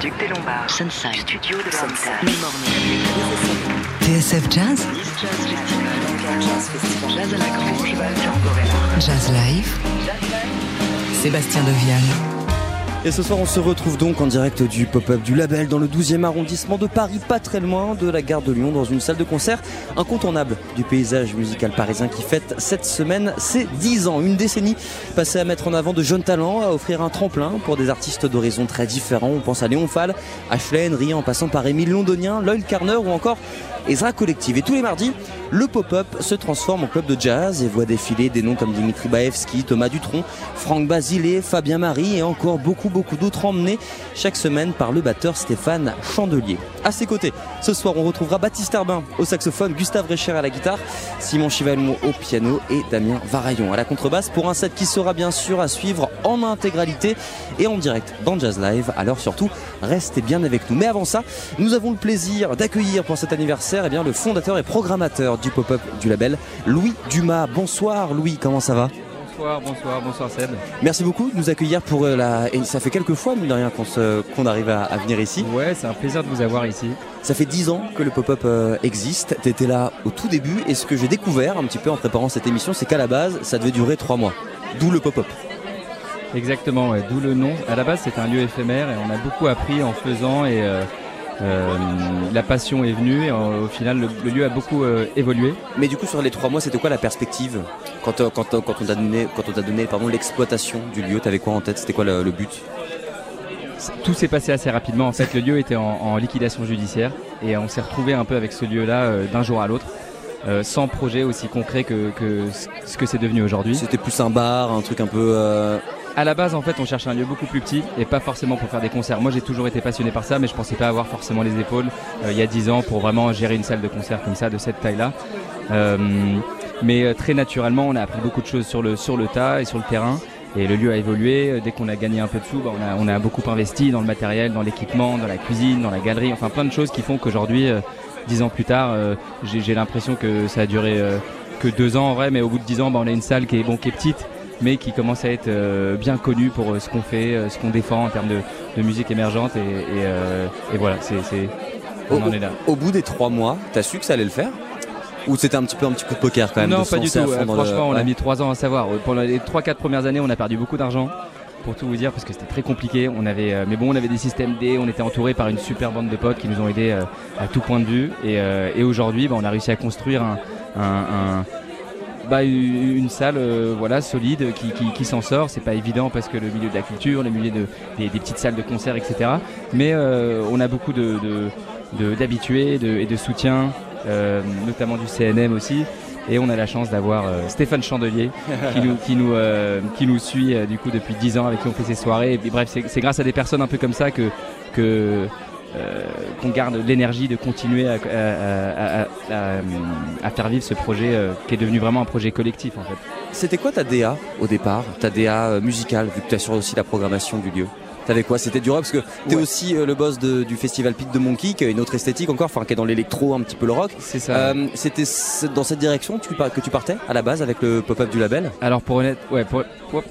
Duc des Lombards. Sunside. Studio de Sunside. TSF Jazz Jazz à la Grange. Jazz Live Sébastien Devial Et ce soir, on se retrouve donc en direct du pop-up du label dans le 12e arrondissement de Paris, pas très loin de la gare de Lyon, dans une salle de concert incontournable du paysage musical parisien qui fête cette semaine ses 10 ans. Une décennie passée à mettre en avant de jeunes talents, à offrir un tremplin pour des artistes d'horizons très différents. On pense à Léon Fall, Ashley Henry, en passant par Émile Londonien, Lloyd Carner ou encore Ezra Collective. Et tous les mardis, le pop-up se transforme en club de jazz et voit défiler des noms comme Dimitri Baevski, Thomas Dutronc, Franck Basile, Fabien Marie et encore beaucoup beaucoup d'autres emmenés chaque semaine par le batteur Stéphane Chandelier. À ses côtés, ce soir on retrouvera Baptiste Herbin au saxophone, Gustave Recher à la guitare, Simon Chivalmo au piano et Damien Varaillon à la contrebasse pour un set qui sera bien sûr à suivre en intégralité et en direct dans Jazz Live. Alors surtout, restez bien avec nous. Mais avant ça, nous avons le plaisir d'accueillir pour cet anniversaire eh bien, le fondateur et programmateur du pop-up du label, Louis Dumas. Bonsoir Louis, comment ça va? Bonsoir, bonsoir, bonsoir Seb. Merci beaucoup de nous accueillir pour euh, la. Et ça fait quelques fois, mine de rien, qu'on arrive à, à venir ici. Ouais, c'est un plaisir de vous avoir ici. Ça fait 10 ans que le pop-up euh, existe. Tu étais là au tout début. Et ce que j'ai découvert un petit peu en préparant cette émission, c'est qu'à la base, ça devait durer 3 mois. D'où le pop-up. Exactement, ouais, d'où le nom. À la base, c'est un lieu éphémère et on a beaucoup appris en faisant et euh, euh, la passion est venue et euh, au final, le, le lieu a beaucoup euh, évolué. Mais du coup, sur les 3 mois, c'était quoi la perspective? Quand, quand, quand on t'a donné, quand on t'a donné pardon, l'exploitation du lieu, t'avais quoi en tête? C'était quoi le, le but? Tout s'est passé assez rapidement. En fait, le lieu était en, en liquidation judiciaire et on s'est retrouvé un peu avec ce lieu-là euh, d'un jour à l'autre. euh, sans projet aussi concret que, que ce- ce que c'est devenu aujourd'hui. C'était plus un bar, un truc un peu. euh, À la base, en fait, on cherchait un lieu beaucoup plus petit et pas forcément pour faire des concerts. Moi, j'ai toujours été passionné par ça, mais je pensais pas avoir forcément les épaules euh, il y a 10 ans pour vraiment gérer une salle de concert comme ça, de cette taille-là. Euh, mais euh, très naturellement, on a appris beaucoup de choses sur le, sur le tas et sur le terrain. Et le lieu a évolué. Dès qu'on a gagné un peu de sous, bah, on, a, on a beaucoup investi dans le matériel, dans l'équipement, dans la cuisine, dans la galerie, enfin plein de choses qui font qu'aujourd'hui, euh, dix ans plus tard, j'ai l'impression que ça a duré que deux ans en vrai, mais au bout de dix ans, bah, on a une salle qui est, bon, qui est petite, mais qui commence à être euh, bien connue pour euh, ce qu'on fait, euh, ce qu'on défend en termes de, de musique émergente. Et, et, euh, et voilà, c'est c'est- on au, en est là. au bout des 3 mois, t'as su que ça allait le faire? Ou c'était un petit peu un petit coup de poker quand même Non, pas du tout. le- franchement, on a mis trois ans à savoir. Pendant les 3-4 premières années, on a perdu beaucoup d'argent. Pour tout vous dire, parce que c'était très compliqué. On avait, euh, mais bon, on avait des systèmes D. On était entouré par une super bande de potes qui nous ont aidés euh, à tout point de vue. Et, euh, et aujourd'hui, bah, on a réussi à construire un, un- un- bah, une salle, euh, voilà, solide, qui, qui- s'en sort. C'est pas évident parce que le milieu de la culture, le milieu de, des, petites salles de concert, etc. Mais euh, on a beaucoup d'habitués de- et de soutien, euh, notamment du CNM aussi. Et on a la chance d'avoir Stéphane Chandelier qui nous, qui nous, qui nous suit du coup depuis 10 ans avec qui on fait ces soirées. Bref, c'est, grâce à des personnes un peu comme ça que, qu'on garde l'énergie de continuer à, à- à- à- à- à faire vivre ce projet euh, qui est devenu vraiment un projet collectif en fait. C'était quoi ta DA au départ? Ta DA euh, musicale, vu que tu assures aussi la programmation du lieu? T'avais quoi? C'était du rock parce que t'es Ouais. aussi euh, le boss de- du festival Pit de Monkey, qui a une autre esthétique encore, enfin qui est dans l'électro, un petit peu le rock. C'est ça. Euh, C'était dans cette direction que tu, par- que tu partais à la base avec le pop-up du label? Alors pour honnête, ouais, pour, pour-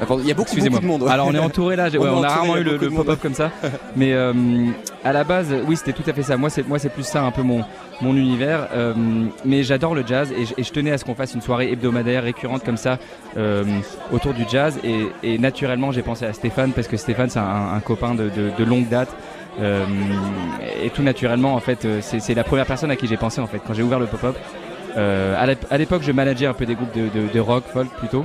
Ah, pardon, Il y a beaucoup, de monde. ouais. Alors on est entouré là, On ouais, est on, a rarement eu le, pop-up comme ça. Mais euh, à la base, oui, c'était tout à fait ça. Moi, c'est moi, c'est plus ça un peu mon mon univers. Euh, mais j'adore le jazz et, je- et je tenais à ce qu'on fasse une soirée hebdomadaire récurrente comme ça euh, autour du jazz. Et, et naturellement, j'ai pensé à Stéphane parce que Stéphane, c'est un, un copain de, de- de longue date. Et tout naturellement, en fait, c'est la première personne à qui j'ai pensé en fait quand j'ai ouvert le pop-up. À l'ép- à l'époque, je manageais un peu des groupes de rock, folk plutôt.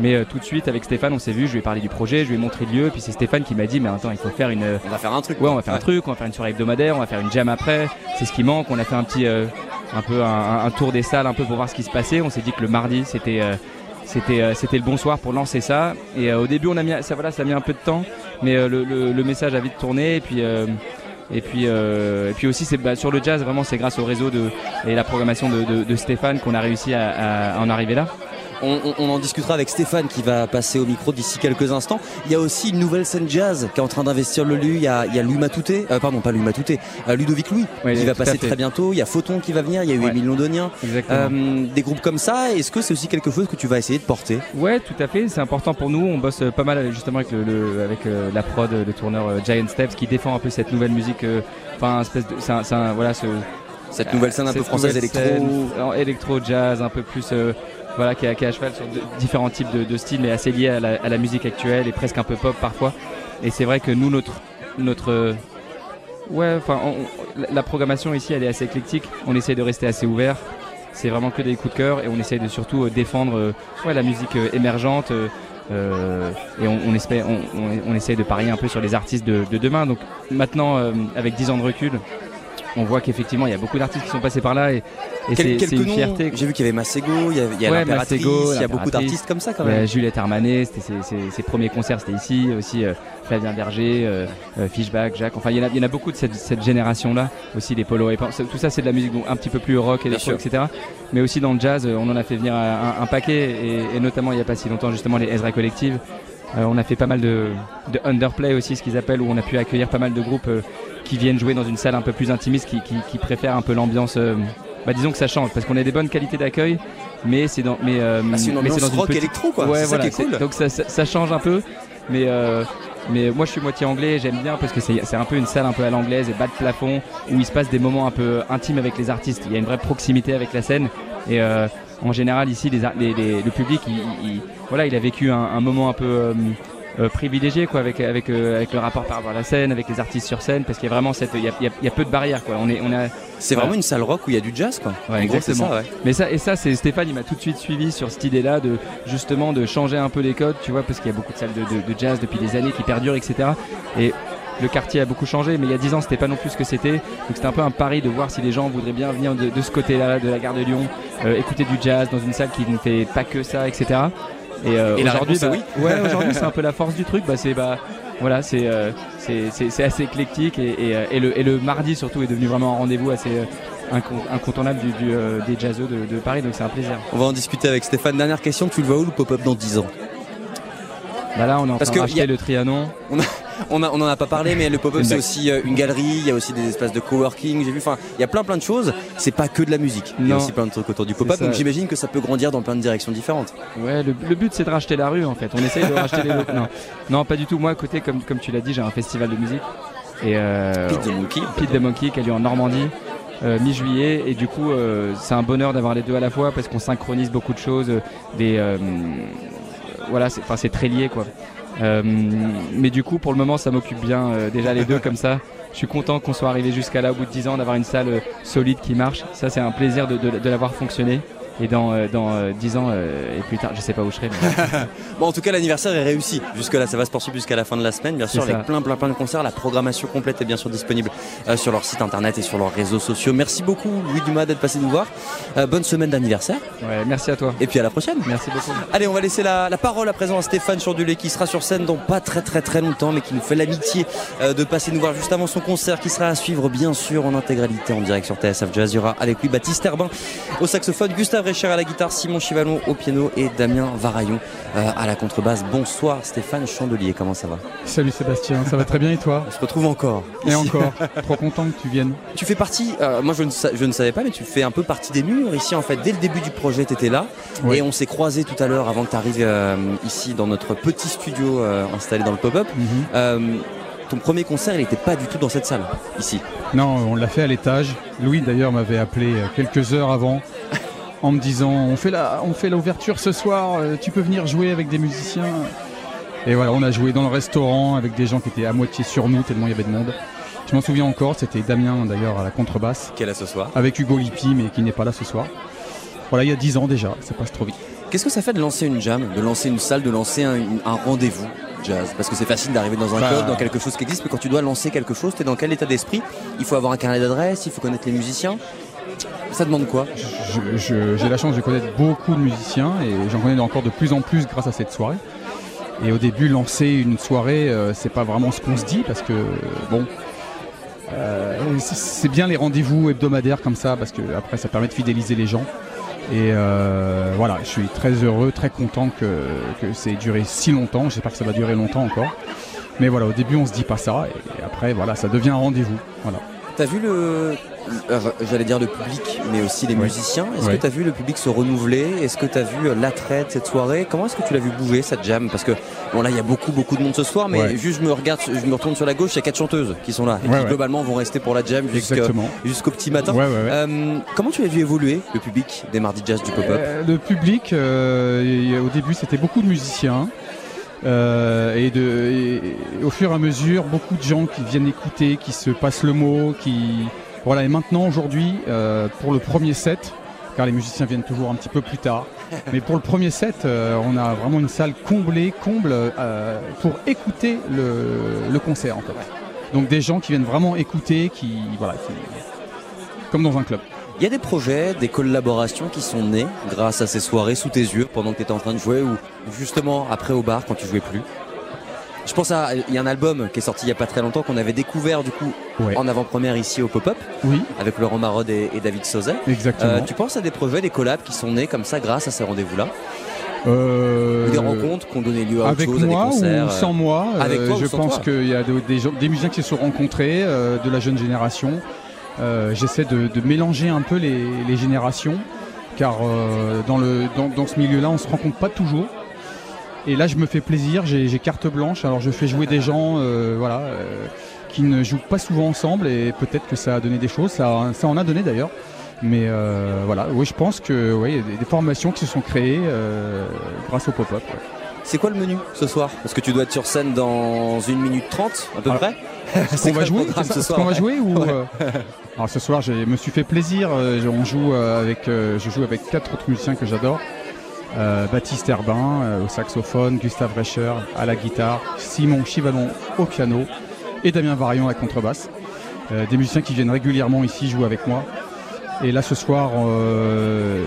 Mais euh, tout de suite, avec Stéphane, on s'est vu, je lui ai parlé du projet, je lui ai montré le lieu, puis c'est Stéphane qui m'a dit, mais attends, il faut faire une, On va faire un truc. Ouais, on va faire un truc, on va faire une soirée hebdomadaire, on va faire une jam après. C'est ce qui manque. On a fait un petit, euh, un peu un, un tour des salles, un peu pour voir ce qui se passait. On s'est dit que le mardi, c'était, euh, c'était, euh, c'était le bon soir pour lancer ça. Et euh, au début, on a mis, ça, voilà, ça a mis un peu de temps, mais euh, le, le- le message a vite tourné. Et puis, euh, et puis, euh, et puis aussi, c'est bah, sur le jazz, vraiment, c'est grâce au réseau de, et la programmation de, de- de Stéphane qu'on a réussi à, à en arriver là. On, on- on en discutera avec Stéphane qui va passer au micro d'ici quelques instants. Il y a aussi une nouvelle scène jazz qui est en train d'investir le lieu. Il y a, il y a Louis Matouté, euh, pardon pas Matouté, euh, Ludovic Louis Ouais, qui va passer très bientôt. Il y a Photon qui va venir. Il y a eu Ouais. Émile Londonien. Euh, des groupes comme ça, est-ce que c'est aussi quelque chose que tu vas essayer de porter? Ouais, tout à fait. C'est important pour nous. On bosse pas mal justement avec, le, le- avec la prod, le tourneur Giant Steps, qui défend un peu cette nouvelle musique. Enfin, espèce de, un- voilà, ce, Cette nouvelle scène un peu française électro. scène, électro jazz, un peu plus. euh, voilà, qui est, qui à cheval sur différents types de, styles, mais assez lié à la, musique actuelle et presque un peu pop parfois. Et c'est vrai que nous, notre, notre, euh, ouais, enfin, la- programmation ici, elle est assez éclectique. On essaie de rester assez ouvert. C'est vraiment que des coups de cœur et on essaie de surtout euh, défendre euh, ouais, la musique émergente. et on, on, espère, on, on, essaie de parier un peu sur les artistes de, de demain. Donc maintenant, avec 10 ans de recul, on voit qu'effectivement il y a beaucoup d'artistes qui sont passés par là et, et Quel- c'est une fierté. J'ai vu qu'il y avait Masego, il y a, il y a Ouais, l'impératrice, Masego, il y a beaucoup d'artistes comme ça quand même. Juliette Armanet, c'était ses, ses- ses premiers concerts, c'était ici. Aussi euh, Flavien Berger, euh, euh, Fishback, Jacques. Enfin, il y, en a- il y en a beaucoup de cette, cette génération-là. Aussi les Polo et Tout ça, c'est de la musique un petit peu plus rock, électro, sûr. etc. Mais aussi dans le jazz, on en a fait venir un, un paquet. Et, et notamment, il n'y a pas si longtemps, justement, les Ezra Collective. Euh, on a fait pas mal de, de underplay aussi, ce qu'ils appellent, où on a pu accueillir pas mal de groupes euh, qui viennent jouer dans une salle un peu plus intimiste, qui, qui, qui préfèrent un peu l'ambiance. euh, bah, disons que ça change, parce qu'on a des bonnes qualités d'accueil, mais c'est dans, mais, euh, Ah, c'est une mais ambiance dans une rock petite- électro quoi. Ouais, c'est voilà, ça qui est cool. Donc ça, ça- ça change un peu, mais euh, mais moi je suis moitié anglais, j'aime bien parce que c'est c'est un peu une salle un peu à l'anglaise et bas de plafond où il se passe des moments un peu intimes avec les artistes. Il y a une vraie proximité avec la scène et euh, en général ici les, ar- les- les- le public, il, il- il- voilà, il a vécu un, un moment un peu euh, privilégié quoi avec avec euh, avec le rapport par rapport à la scène, avec les artistes sur scène parce qu'il y a vraiment cette il y a, y a- il y a peu de barrières quoi. On est on a C'est vraiment une salle rock où il y a du jazz quoi. Ouais, gros, exactement. ça, ouais. mais ça et ça c'est Stéphane il m'a tout de suite suivi sur cette idée là de justement de changer un peu les codes tu vois parce qu'il y a beaucoup de salles de, de- de jazz depuis des années qui perdurent etc et le quartier a beaucoup changé mais il y a 10 ans c'était pas non plus ce que c'était donc c'était un peu un pari de voir si les gens voudraient bien venir de, de ce côté là de la gare de Lyon euh, écouter du jazz dans une salle qui ne fait pas que ça etc et, euh, Et aujourd'hui bah, ouais aujourd'hui c'est un peu la force du truc. Bah c'est bah voilà c'est euh, c'est- assez éclectique et, et, euh, et le, et le mardi surtout est devenu vraiment un rendez-vous assez incon- incontournable du, du, euh, des jazzeux de, de Paris. Donc c'est un plaisir. On va en discuter avec Stéphane. Dernière question, tu le vois où le pop-up dans 10 ans? Bah là on est en Parce train y a- le Trianon on, a, on en a pas parlé, mais le pop-up c'est aussi euh, une galerie, il y a aussi des espaces de coworking, j'ai vu, enfin, il y a plein plein de choses. C'est pas que de la musique, il y a aussi plein de trucs autour du pop-up, donc j'imagine que ça peut grandir dans plein de directions différentes. Ouais, le, le but c'est de racheter la rue en fait. On essaye de racheter les locaux. Non. non, pas du tout. Moi, à côté, comme, comme tu l'as dit, j'ai un festival de musique. Et euh, Pete the Monkey. Pete the Monkey qui a lieu en Normandie. euh, mi-juillet et du coup euh, c'est un bonheur d'avoir les deux à la fois parce qu'on synchronise beaucoup de choses euh, des voilà c'est enfin très lié quoi. Euh, mais du coup pour le moment ça m'occupe bien euh, déjà les deux comme ça. Je suis content qu'on soit arrivé jusqu'à là au bout de 10 ans d'avoir une salle euh, solide qui marche. Ça c'est un plaisir de l'avoir fonctionné et dans, euh, dans euh, 10 ans euh, et plus tard je sais pas où je serai mais Bon, en tout cas, l'anniversaire est réussi. Jusque là, ça va se poursuivre jusqu'à la fin de la semaine, bien sûr, avec plein, plein, plein de concerts. La programmation complète est bien sûr disponible euh, sur leur site internet et sur leurs réseaux sociaux. Merci beaucoup, Louis Dumas, d'être passé nous voir. Bonne semaine d'anniversaire. ouais, merci à toi Et puis à la prochaine. merci beaucoup Allez, on va laisser la, la parole à présent à Stéphane Chordulé qui sera sur scène dans pas très très très longtemps, mais qui nous fait l'amitié de passer nous voir juste avant son concert qui sera à suivre bien sûr en intégralité en direct sur TSF Jazz. Il y aura avec lui Baptiste Herbin au saxophone, Gustave Recher à la guitare, Simon Chivalon au piano et Damien Varaillon euh, à la contrebasse. Bonsoir Stéphane Chandelier, comment ça va? Salut Sébastien, ça va très bien et toi? On se retrouve encore. Et ici. encore, trop content que tu viennes. Tu fais partie, euh, moi je ne, sa- je ne savais pas, mais tu fais un peu partie des murs ici en fait. Dès le début du projet, tu étais là. Et on s'est croisés tout à l'heure avant que tu arrives ici dans notre petit studio euh, installé dans le pop-up. Mhm. Euh, ton premier concert, il n'était pas du tout dans cette salle, ici? Non, on l'a fait à l'étage. Louis d'ailleurs m'avait appelé euh, quelques heures avant en me disant on fait la, on fait l'ouverture ce soir, euh, tu peux venir jouer avec des musiciens. Et voilà, on a joué dans le restaurant avec des gens qui étaient à moitié sur nous tellement il y avait de monde. Je m'en souviens encore, c'était Damien d'ailleurs à la contrebasse, Quelle est ce soir avec Hugo Lippi mais qui n'est pas là ce soir. Voilà, il y a 10 ans déjà, ça passe trop vite. Qu'est-ce que ça fait de lancer une jam, de lancer une salle, de lancer un, rendez-vous jazz? Parce que c'est facile d'arriver dans un Bah. club, dans quelque chose qui existe, mais quand tu dois lancer quelque chose, tu es dans quel état d'esprit? Il faut avoir un carnet d'adresses, il faut connaître les musiciens. Ça demande quoi Je- je- J'ai la chance de connaître beaucoup de musiciens et j'en connais encore de plus en plus grâce à cette soirée. Et au début, lancer une soirée, euh, c'est pas vraiment ce qu'on se dit parce que bon, euh, c'est- bien les rendez-vous hebdomadaires comme ça parce que après ça permet de fidéliser les gens. Et euh, voilà, je suis très heureux, très content que, que c'est duré si longtemps. J'espère que ça va durer longtemps encore. Mais voilà, au début, on se dit pas ça. Et après, voilà, ça devient un rendez-vous. Voilà. T'as vu le, j'allais dire le public, mais aussi les musiciens. Est-ce que t'as vu le public se renouveler? Est-ce que t'as vu euh, l'attrait de cette soirée? Comment est-ce que tu l'as vu bouger cette jam? Parce que bon là, il y a beaucoup beaucoup de monde ce soir, mais Ouais. juste je me regarde, je me retourne sur la gauche, il y a quatre chanteuses qui sont là et Ouais, qui ouais. globalement vont rester pour la jam jusqu'au petit matin. Euh, comment tu as vu évoluer le public des Mardi Jazz du pop-up? Euh, le public, euh, au début, c'était beaucoup de musiciens. Euh, et, de, et- et au fur et à mesure, beaucoup de gens qui viennent écouter, qui se passent le mot, qui voilà. Et maintenant, aujourd'hui, euh, pour le premier set, car les musiciens viennent toujours un petit peu plus tard, mais pour le premier set, euh, on a vraiment une salle comblée, comble, euh, pour écouter le, le concert en fait. Donc des gens qui viennent vraiment écouter, qui voilà, qui, comme dans un club. Il y a des projets, des collaborations qui sont nées grâce à ces soirées sous tes yeux pendant que tu étais en train de jouer ou justement après au bar quand tu jouais plus? Je pense à il y a un album qui est sorti il y a pas très longtemps qu'on avait découvert du coup Ouais. en avant-première ici au Pop-up Oui, avec Laurent Marode et, et David Sauzet. exactement. Euh, tu penses à des projets, des collabs qui sont nés comme ça grâce à ces rendez-vous-là? Euh, des rencontres qui ont donné lieu à autre avec chose, à des moi concerts ou euh, sans moi. avec toi ou je sans pense qu'il y a de- des, gens- des musiciens qui se sont rencontrés euh, de la jeune génération. Euh, J'essaie de, de mélanger un peu les, les générations, car dans, le, dans, dans ce milieu-là, on se rencontre pas toujours. Et là, je me fais plaisir, j'ai carte blanche, alors je fais jouer des gens euh, voilà, euh, qui ne jouent pas souvent ensemble, et peut-être que ça a donné des choses, ça, ça en a donné d'ailleurs. Mais euh, voilà, oui, je pense que oui, il y a des, des formations qui se sont créées grâce au pop-up. ouais. C'est quoi le menu ce soir? Parce que tu dois être sur scène dans 1 minute 30 à peu Alors, près. Ce qu'on va jouer, c'est ça, ce soir qu'on va jouer ou Ouais. euh, Alors ce soir, je me suis fait plaisir. On joue avec, je joue avec quatre autres musiciens que j'adore. Euh, Baptiste Herbin euh, au saxophone, Gustave Recher à la guitare, Simon Chivalon au piano et Damien Varion à la contrebasse. Euh, des musiciens qui viennent régulièrement ici jouer avec moi. Et là ce soir,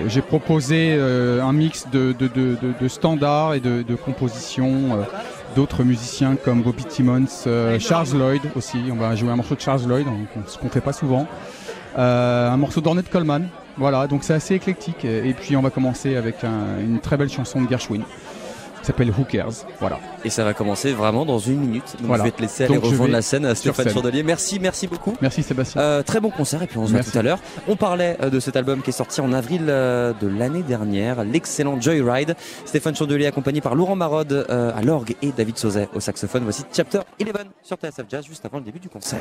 j'ai proposé un mix de, de, standards et de, compositions d'autres musiciens comme Bobby Timmons, Charles Lloyd aussi. On va jouer un morceau de Charles Lloyd, on- ce qu'on fait pas souvent. Un morceau d'Ornette Coleman. Voilà, donc c'est assez éclectique. Et puis on va commencer avec un- une très belle chanson de Gershwin qui s'appelle Who Cares? Voilà. Et ça va commencer vraiment dans une minute. Donc Voilà. je vais te laisser aller Donc, rejoindre la scène à sur Stéphane scène. Chandelier. Merci, merci beaucoup. Merci Sébastien. Euh, très bon concert et puis on se voit tout à l'heure. On parlait euh, de cet album qui est sorti en avril euh, de l'année dernière, l'excellent Joyride. Stéphane Chandelier accompagné par Laurent Marode euh, à l'orgue et David Sauzet au saxophone. Voici Chapter 11 sur TSF Jazz juste avant le début du concert.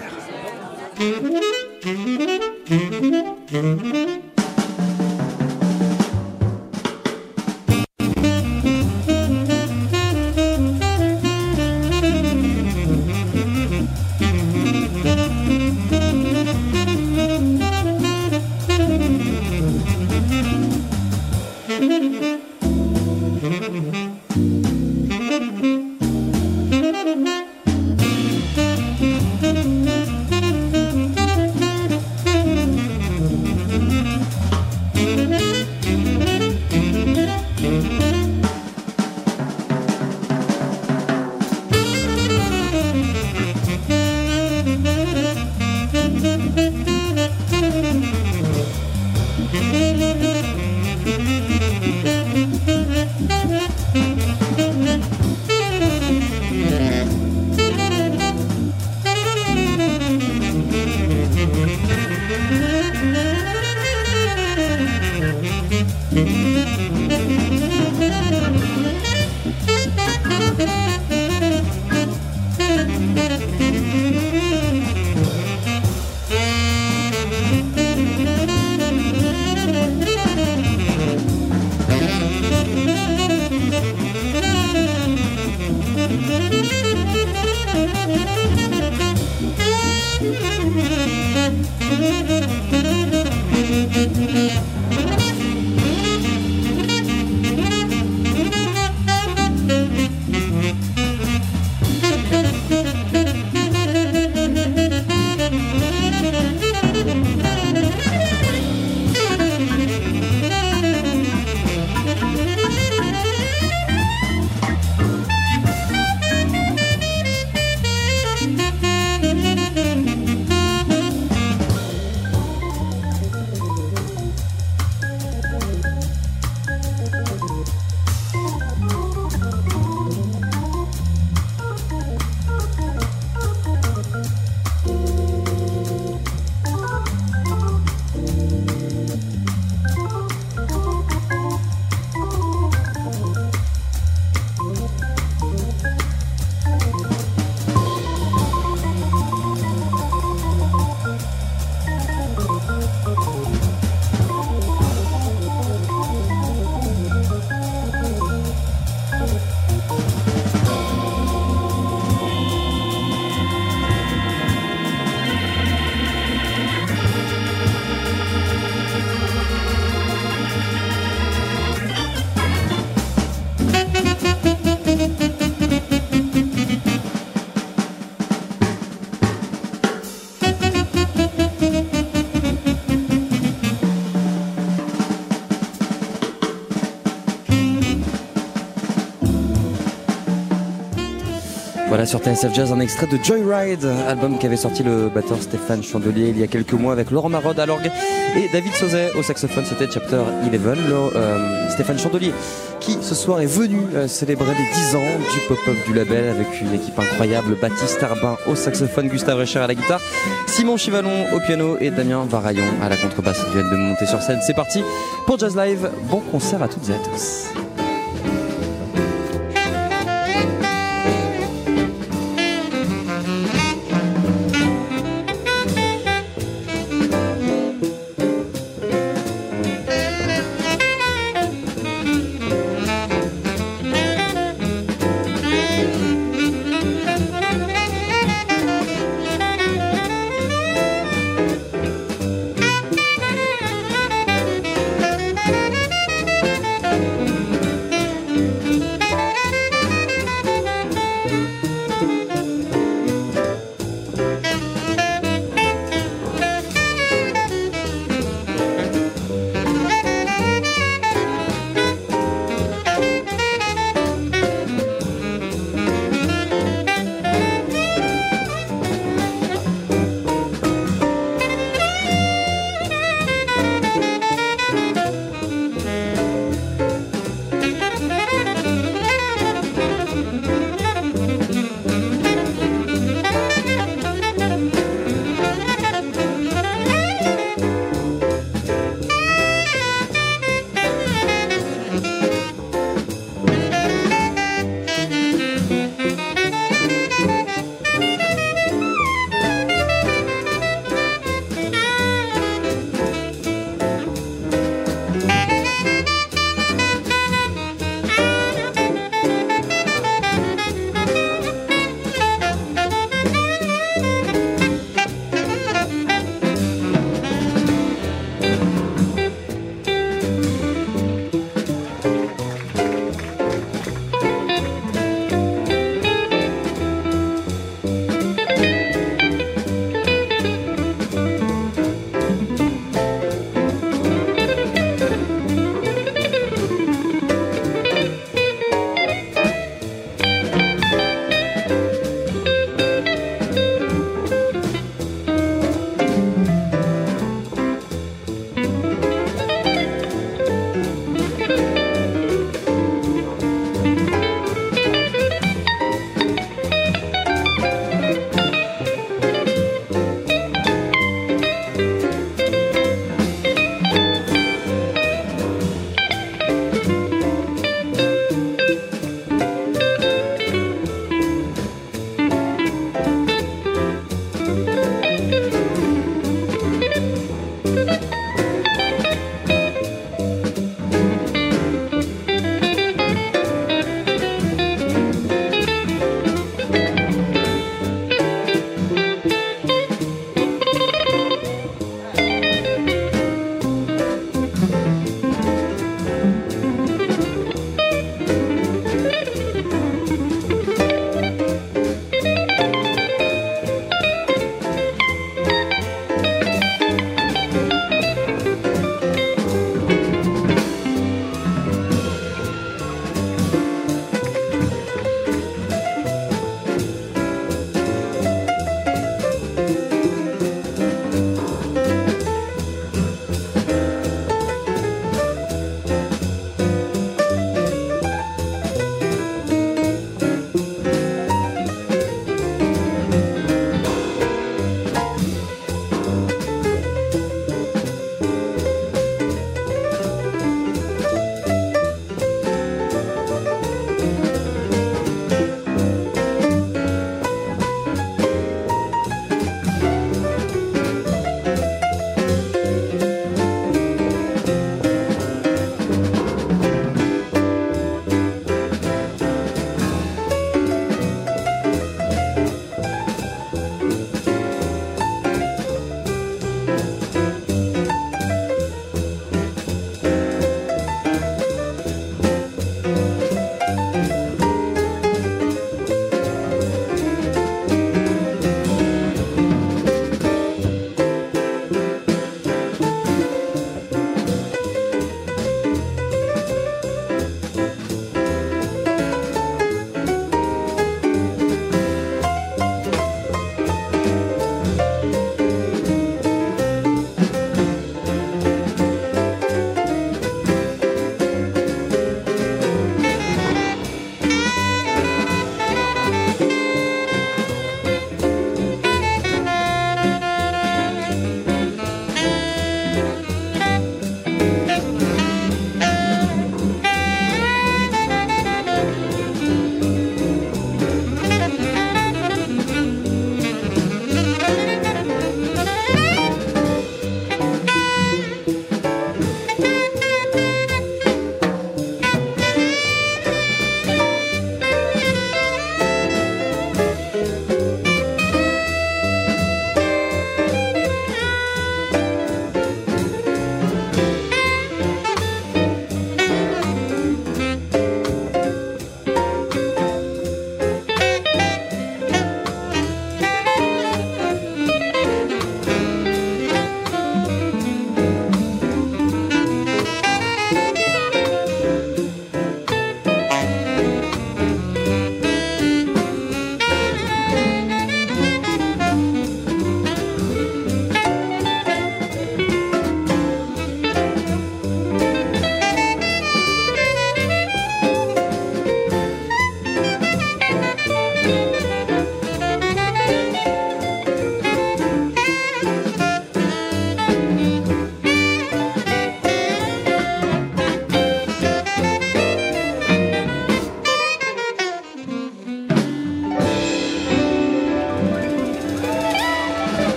Voilà sur TSF Jazz un extrait de Joyride, album qu'avait sorti le batteur Stéphane Chandelier il y a quelques mois avec Laurent Marode à l'orgue et David Sauzet au saxophone. C'était Chapter 11. Le, euh, Stéphane Chandelier qui ce soir est venu euh, célébrer les 10 ans du pop-up du label avec une équipe incroyable. Baptiste Arbin au saxophone, Gustave Recher à la guitare, Simon Chivalon au piano et Damien Varaillon à la contrebasse. Viennent de monter sur scène. C'est parti pour Jazz Live. Bon concert à toutes et à tous.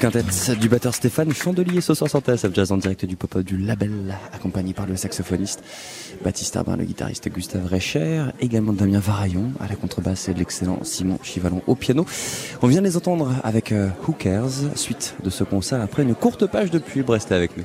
Quintet du batteur Stéphane Chandelier ce soir sur TSF Jazz en direct du pop-up du label, accompagné par le saxophoniste Baptiste Arbin, le guitariste Gustave Recher, également Damien Varaillon à la contrebasse et l'excellent Simon Chivalon au piano. On vient les entendre avec euh, Cares, suite de ce concert après une courte page de pub. Restez avec nous.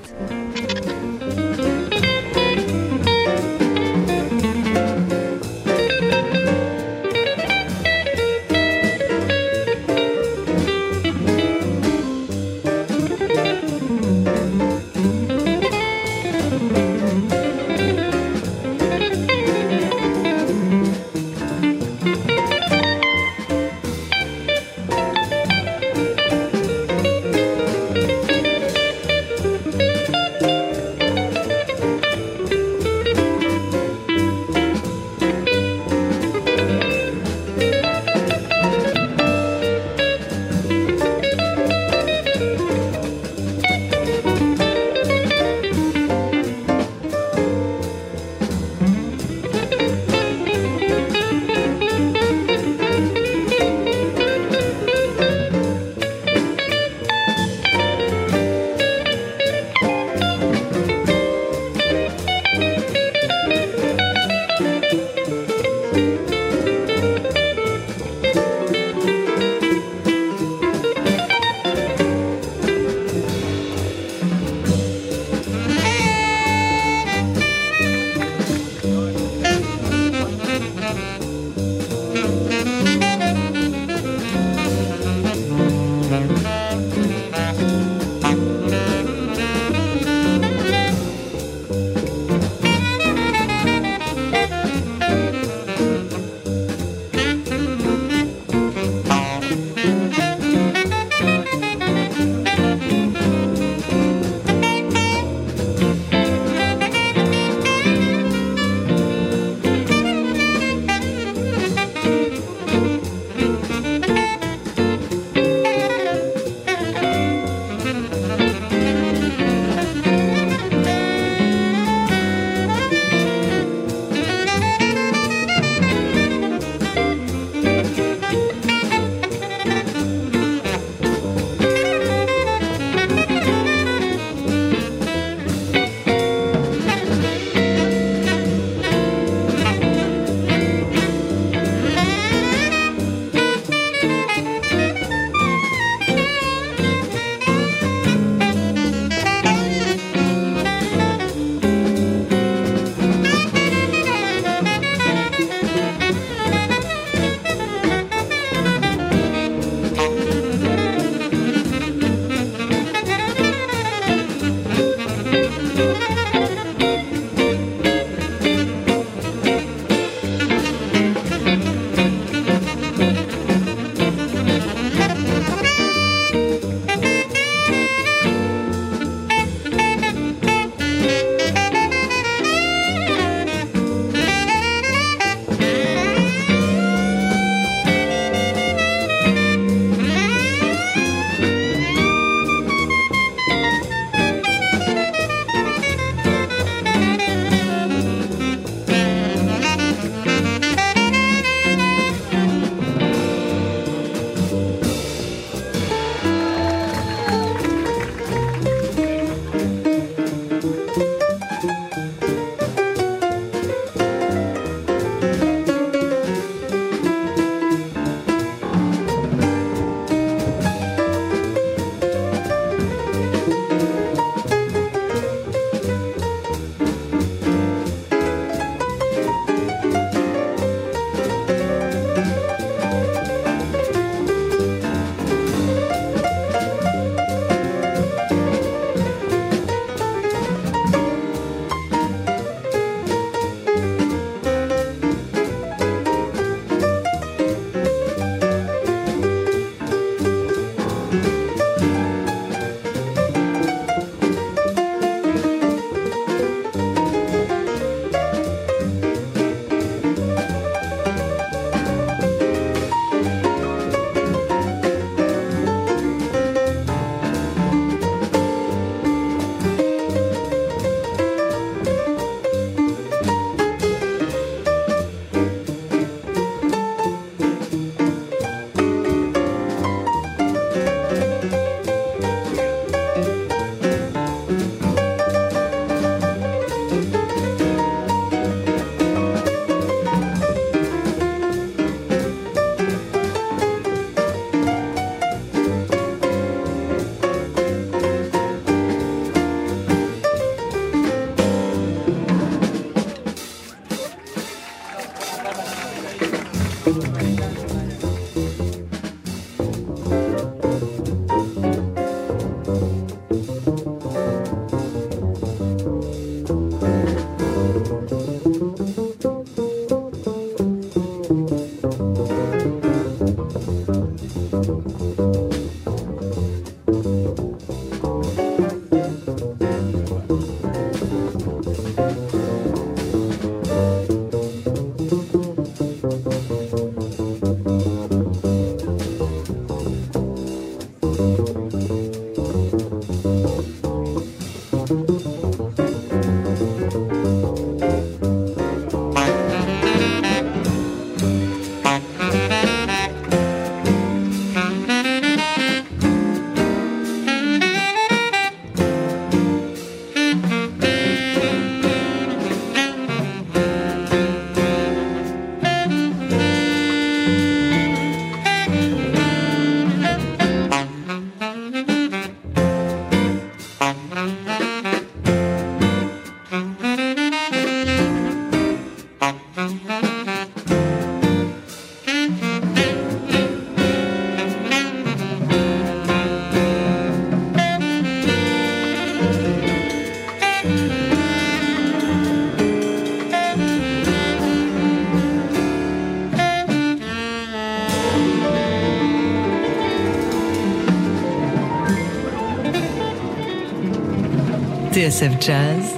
Jazz,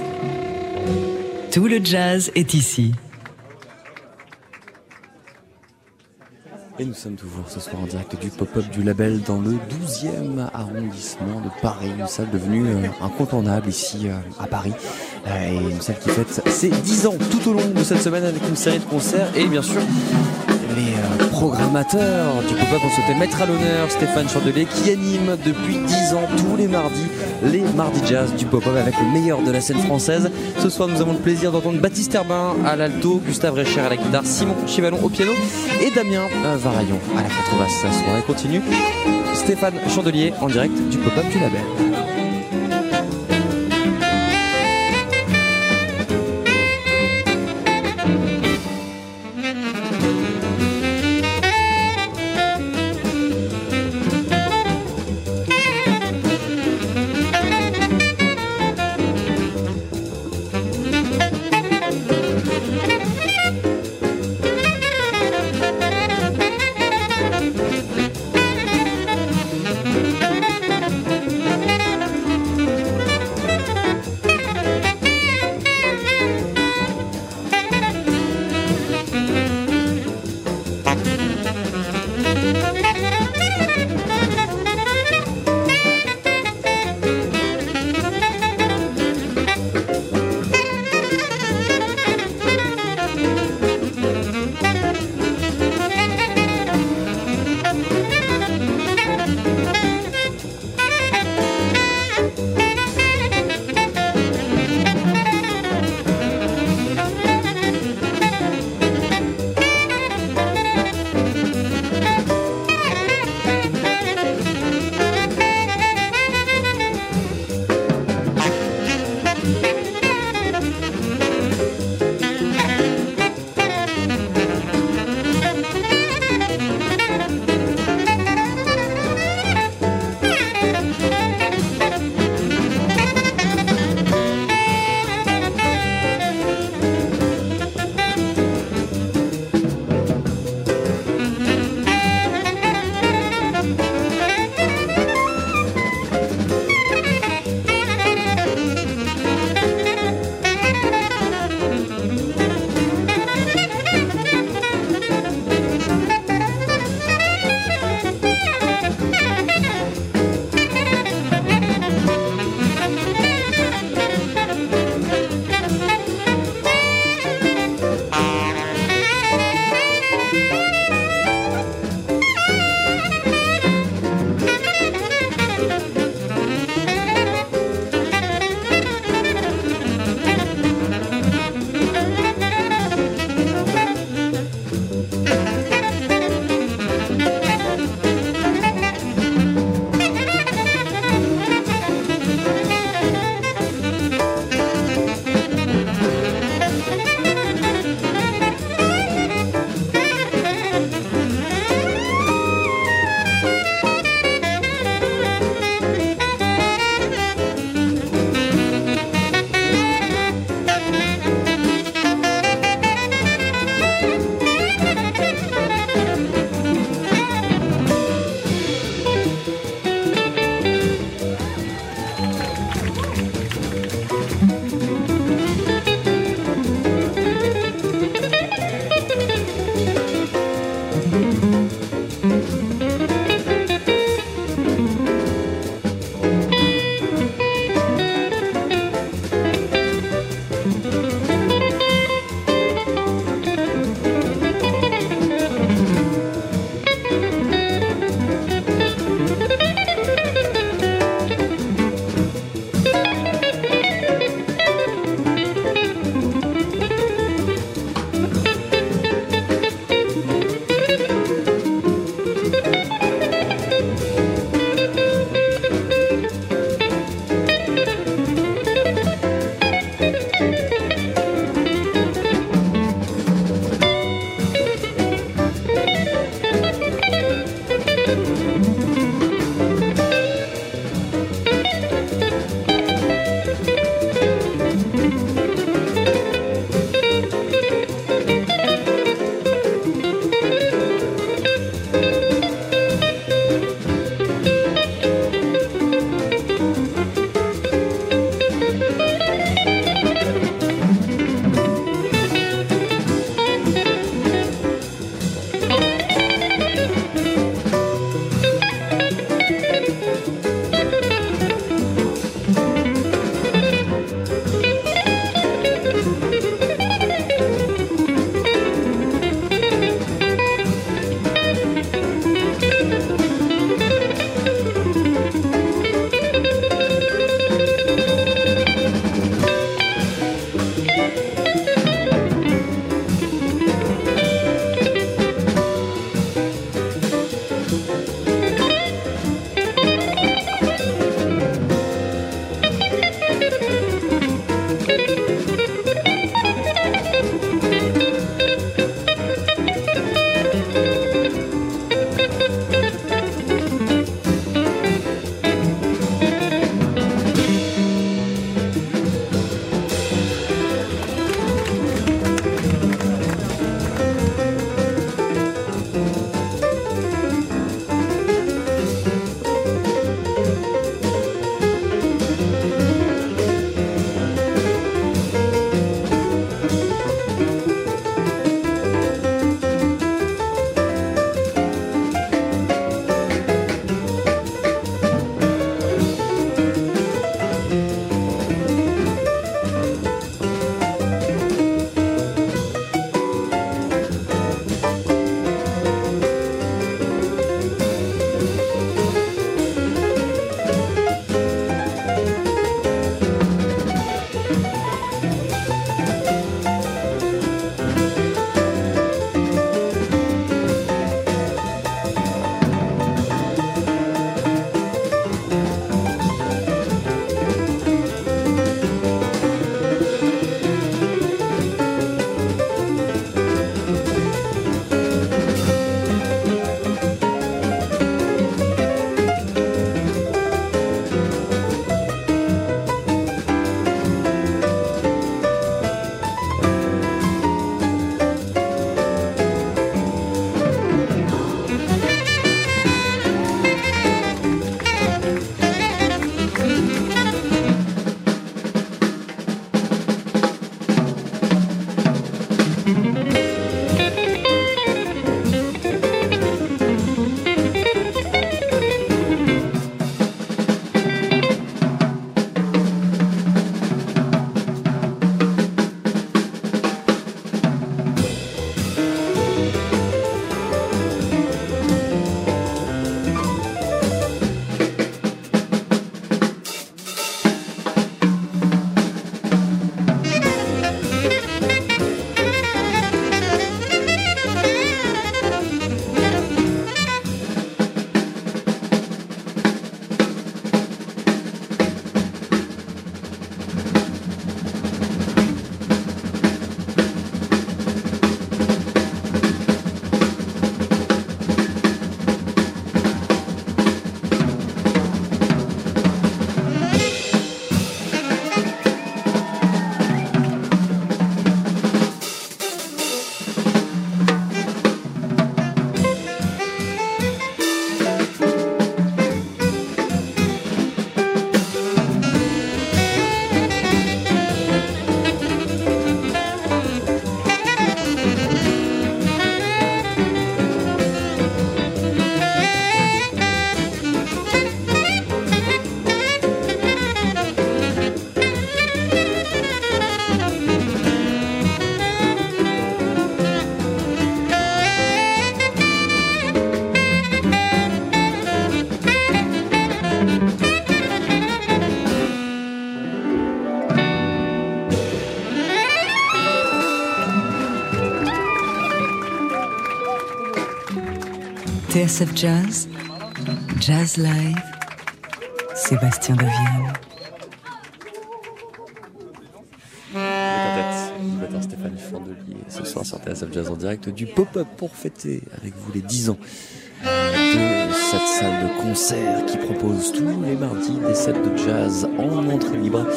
tout le jazz est ici. Et nous sommes toujours ce soir en direct du pop-up du label dans le 12e arrondissement de Paris, une salle devenue euh, incontournable ici euh, à Paris. Euh, et une salle qui fête ses 10 ans tout au long de cette semaine avec une série de concerts et bien sûr les programmateurs du pop-up ont souhaité mettre à l'honneur Stéphane Chandelier qui anime depuis 10 ans tous les mardis les mardis jazz du pop-up avec le meilleur de la scène française. Ce soir nous avons le plaisir d'entendre Baptiste Herbin à l'alto, Gustave Recher à la guitare, Simon Chivalon au piano et Damien Varaillon à la contrebasse. La soirée continue. Stéphane Chandelier en direct du pop-up du label. Brasileiro. TSF Jazz, Jazz Live, Sébastien quintet, Stéphanie Fandelier, ce soir sur TSF Jazz en direct du pop-up pour fêter avec vous les 10 ans de cette salle de concert qui propose tous les mardis des sets de jazz en entrée libre.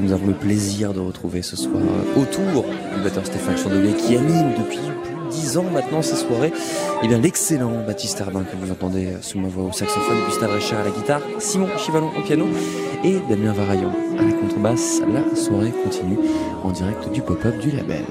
Nous avons le plaisir de retrouver ce soir autour du batteur Stéphane Chandelier qui anime depuis plus de 10 ans maintenant ces soirées. Et bien l'excellent Baptiste Herbin que vous entendez sous ma voix au saxophone, Gustave Recher à la guitare, Simon Chivalon au piano et Damien Varaillon à la contrebasse. La soirée continue en direct du pop-up du label.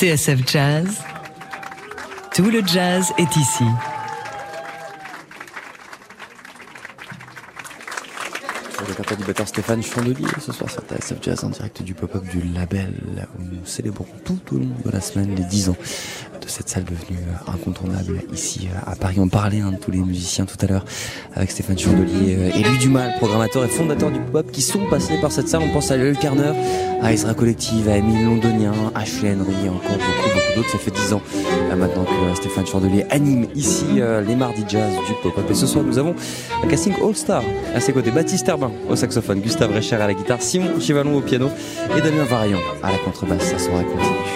TSF Jazz, tout le jazz est ici. Le du batteur Stéphane Chandelier ce soir sur TSF Jazz en direct du pop-up du label où nous célébrons tout au long de la semaine les 10 ans de cette salle devenue incontournable ici à Paris. On parlait hein, de tous les musiciens tout à l'heure avec Stéphane Chandelier euh, et lui Dumas, programmateur et fondateur du pop-up qui sont passés par cette salle. On pense à Lel Carner, à Ezra Collective, à Émile Londonien, à Henry et encore beaucoup, beaucoup d'autres. Ça fait 10 ans euh, maintenant que euh, Stéphane Chandelier anime ici les mardis jazz du pop-up. Et ce soir, nous avons un casting all-star à ses côtés. Baptiste Herbin au saxophone, Gustave Recher à la guitare, Simon Chivalon au piano et Damien Variant à la contrebasse. Ça sera continue.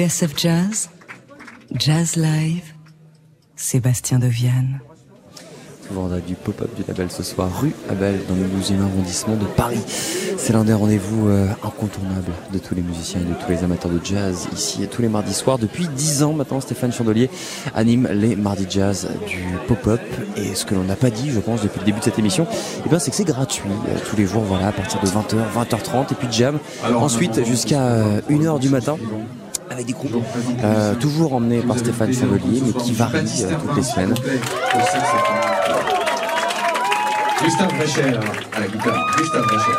TSF Jazz, Jazz Live, Sébastien Deviane. Toujours en du pop-up du label ce soir, rue Abel, dans le 12e arrondissement de Paris. C'est l'un des rendez-vous euh, incontournables de tous les musiciens et de tous les amateurs de jazz ici tous les mardis soirs. Depuis 10 ans maintenant, Stéphane Chandelier anime les mardis jazz du pop-up. Et ce que l'on n'a pas dit, je pense, depuis le début de cette émission, eh bien, c'est que c'est gratuit euh, tous les jours, voilà, à partir de 20h, 20h30, et puis jam. Ensuite, jusqu'à 1h euh, du matin avec des groupes euh, toujours emmenés par Stéphane Chandelier mais qui varient euh, toutes les semaines. Gustave Brecher à la guitare, Gustave Brecher.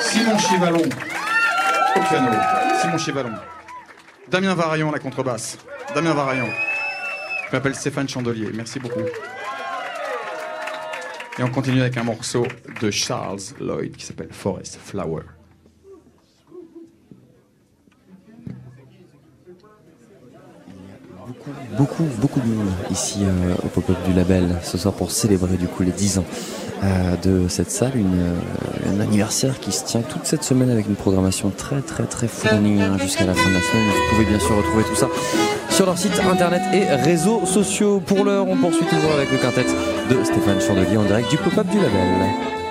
Simon Chivalon au piano, Simon Chivalon. Damien Varaillon à la contrebasse, Damien Varaillon. Je m'appelle Stéphane Chandelier, merci beaucoup. Et on continue avec un morceau de Charles Lloyd qui s'appelle Forest Flower. Beaucoup, beaucoup de monde ici euh, au pop-up du label ce soir pour célébrer du coup les 10 ans euh, de cette salle, euh, un anniversaire qui se tient toute cette semaine avec une programmation très très très fournie hein, jusqu'à la fin de la semaine. Vous pouvez bien sûr retrouver tout ça sur leur site internet et réseaux sociaux. Pour l'heure, on poursuit toujours avec le quintet de Stéphane Chandelier en direct du pop-up du label.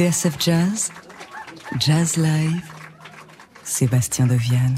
TSF Jazz, Jazz Live, Sébastien Deviane.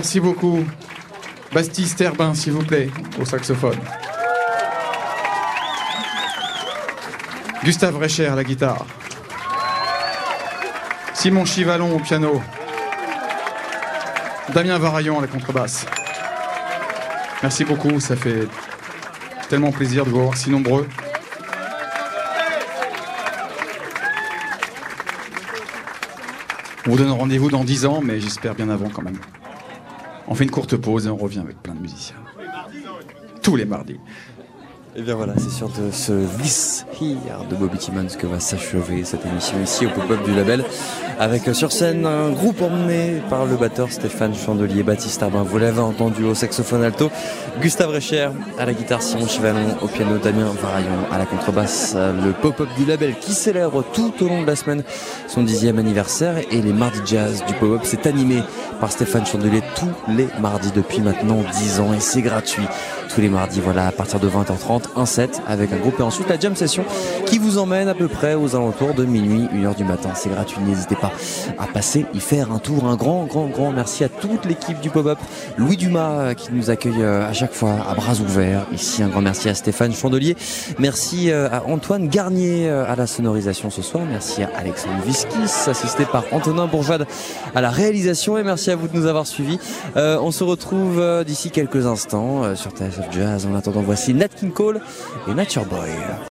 Merci beaucoup. Bastiste Herbin, s'il vous plaît, au saxophone. Gustave Recher à la guitare. Simon Chivalon au piano. Damien Varaillon à la contrebasse. Merci beaucoup, ça fait tellement plaisir de vous voir si nombreux. On vous donne rendez-vous dans 10 ans, mais j'espère bien avant quand même. On fait une courte pause et on revient avec plein de musiciens. Tous les mardis. Et bien voilà, c'est sur de ce This Here de Bobby Timmons que va s'achever cette émission ici au pop-up du label. Avec euh, sur scène un groupe emmené par le batteur Stéphane Chandelier, Baptiste Arbin, vous l'avez entendu au saxophone alto, Gustave Recher à la guitare, Simon Chivalon au piano, Damien Varaillon à la contrebasse. Le pop-up du label qui célèbre tout au long de la semaine son dixième anniversaire et les mardis jazz du pop-up s'est animé par Stéphane Chandelier tous les mardis depuis maintenant 10 ans et c'est gratuit tous les mardis, voilà, à partir de 20h30, un set avec un groupe et ensuite la jam session qui vous emmène à peu près aux alentours de minuit, 1h du matin. C'est gratuit, n'hésitez pas à passer y faire un tour. Un grand, grand, grand merci à toute l'équipe du pop-up. Louis Dumas euh, qui nous accueille euh, à chaque fois à bras ouverts. Ici, un grand merci à Stéphane Chandelier. Merci euh, à Antoine Garnier à la sonorisation ce soir. Merci à Alexandre Viskis, assisté par Antonin Bourgeade à la réalisation. Et merci à vous de nous avoir suivis. on se retrouve d'ici quelques instants sur En attendant, voici Nat King Cole et Nature Boy.